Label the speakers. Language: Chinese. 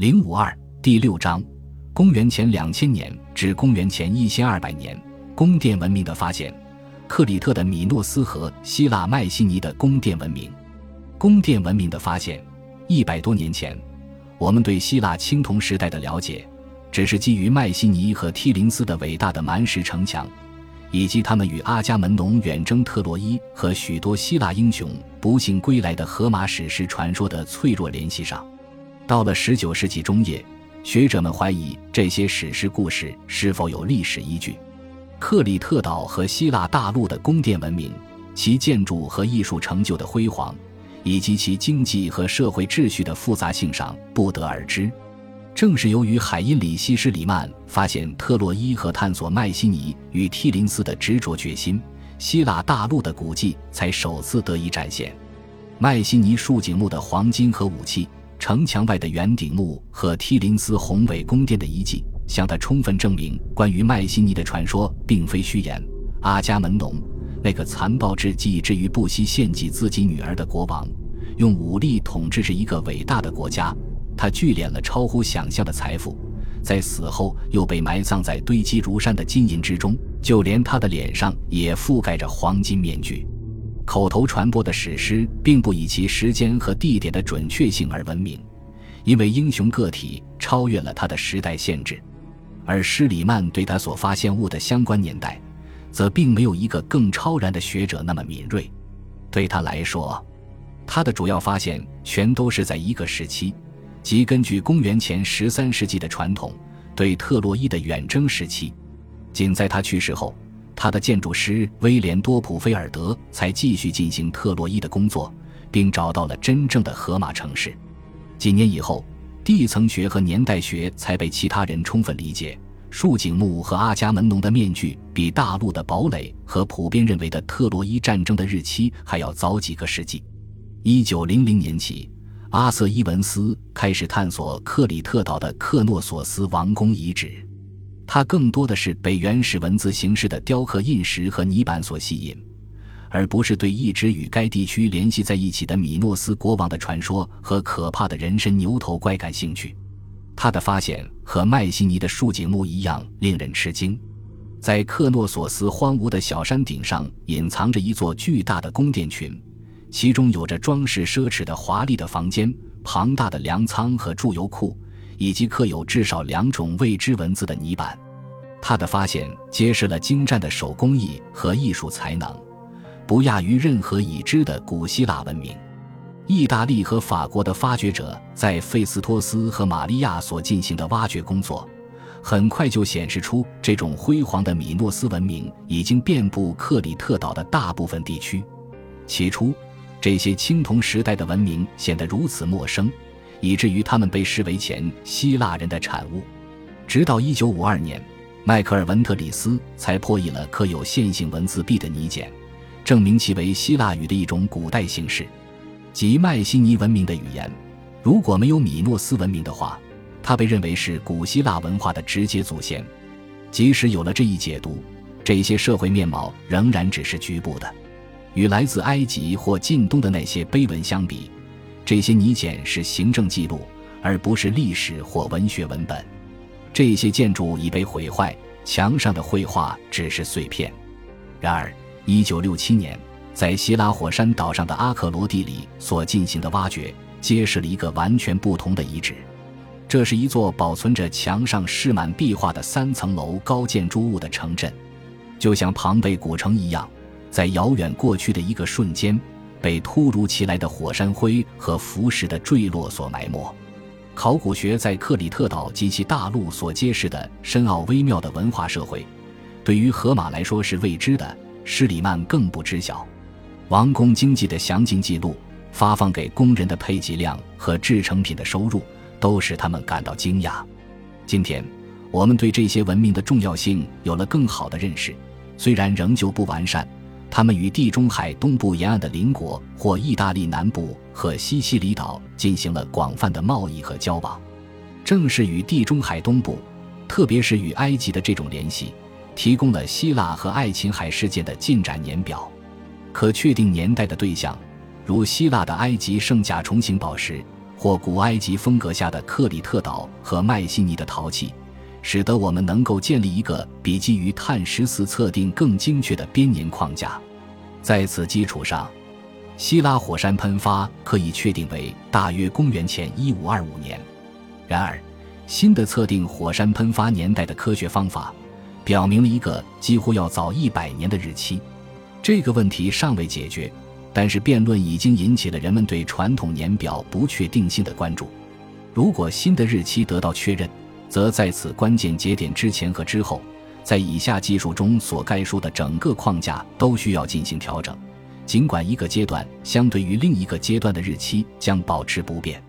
Speaker 1: 零五二第六章，公元前两千年至公元前一千二百年，宫殿文明的发现。克里特的米诺斯和希腊迈锡尼的宫殿文明。宫殿文明的发现，一百多年前，我们对希腊青铜时代的了解，只是基于迈锡尼和梯林斯的伟大的蛮石城墙，以及他们与阿伽门农远征特洛伊和许多希腊英雄不幸归来的荷马史诗传说的脆弱联系上。到了十九世纪中叶，学者们怀疑这些史诗故事是否有历史依据。克里特岛和希腊大陆的宫殿文明，其建筑和艺术成就的辉煌，以及其经济和社会秩序的复杂性上不得而知。正是由于海因里希·施里曼发现特洛伊和探索迈锡尼与梯林斯的执着决心，希腊大陆的古迹才首次得以展现。迈锡尼竖井墓的黄金和武器。城墙外的圆顶墓和梯林斯宏伟宫殿的遗迹，向他充分证明关于迈锡尼的传说并非虚言。阿伽门农，那个残暴至极以至于不惜献祭自己女儿的国王，用武力统治着一个伟大的国家。他聚敛了超乎想象的财富，在死后又被埋葬在堆积如山的金银之中，就连他的脸上也覆盖着黄金面具。口头传播的史诗并不以其时间和地点的准确性而闻名，因为英雄个体超越了他的时代限制，而施里曼对他所发现物的相关年代，则并没有一个更超然的学者那么敏锐。对他来说，他的主要发现全都是在一个时期，即根据公元前十三世纪的传统，对特洛伊的远征时期。仅在他去世后。他的建筑师威廉多普菲尔德才继续进行特洛伊的工作，并找到了真正的荷马城市。几年以后，地层学和年代学才被其他人充分理解。竖井墓和阿伽门农的面具比大陆的堡垒和普遍认为的特洛伊战争的日期还要早几个世纪。一九零零年起，阿瑟伊文斯开始探索克里特岛的克诺索斯王宫遗址。它更多的是被原始文字形式的雕刻印石和泥板所吸引，而不是对一直与该地区联系在一起的米诺斯国王的传说和可怕的人身牛头怪感兴趣。他的发现和麦西尼的竖井墓一样令人吃惊，在克诺索斯荒芜的小山顶上隐藏着一座巨大的宫殿群，其中有着装饰奢侈的华丽的房间、庞大的粮仓和贮油库。以及刻有至少两种未知文字的泥板，他的发现揭示了精湛的手工艺和艺术才能，不亚于任何已知的古希腊文明。意大利和法国的发掘者在费斯托斯和玛利亚所进行的挖掘工作，很快就显示出这种辉煌的米诺斯文明已经遍布克里特岛的大部分地区。起初，这些青铜时代的文明显得如此陌生。以至于他们被视为前希腊人的产物，直到一九五二年，迈克尔文特里斯才破译了刻有线性文字 B 的泥简，证明其为希腊语的一种古代形式，即迈锡尼文明的语言。如果没有米诺斯文明的话，它被认为是古希腊文化的直接祖先。即使有了这一解读，这些社会面貌仍然只是局部的，与来自埃及或近东的那些碑文相比。这些泥简是行政记录，而不是历史或文学文本。这些建筑已被毁坏，墙上的绘画只是碎片。然而，1967年在希拉火山岛上的阿克罗地里所进行的挖掘，揭示了一个完全不同的遗址。这是一座保存着墙上饰满壁画的三层楼高建筑物的城镇，就像庞贝古城一样，在遥远过去的一个瞬间。被突如其来的火山灰和浮石的坠落所埋没。考古学在克里特岛及其大陆所揭示的深奥微妙的文化社会，对于荷马来说是未知的。施里曼更不知晓王宫经济的详尽记录，发放给工人的配给量和制成品的收入，都使他们感到惊讶。今天，我们对这些文明的重要性有了更好的认识，虽然仍旧不完善。他们与地中海东部沿岸的邻国或意大利南部和西西里岛进行了广泛的贸易和交往。正是与地中海东部，特别是与埃及的这种联系，提供了希腊和爱琴海事件的进展年表。可确定年代的对象，如希腊的埃及圣甲虫形宝石，或古埃及风格下的克里特岛和迈锡尼的陶器，使得我们能够建立一个比基于碳十四测定更精确的编年框架。在此基础上，希腊火山喷发可以确定为大约公元前一五二五年。然而，新的测定火山喷发年代的科学方法，表明了一个几乎要早一百年的日期。这个问题尚未解决。但是辩论已经引起了人们对传统年表不确定性的关注。如果新的日期得到确认，则在此关键节点之前和之后，在以下技术中所概述的整个框架都需要进行调整，尽管一个阶段相对于另一个阶段的日期将保持不变。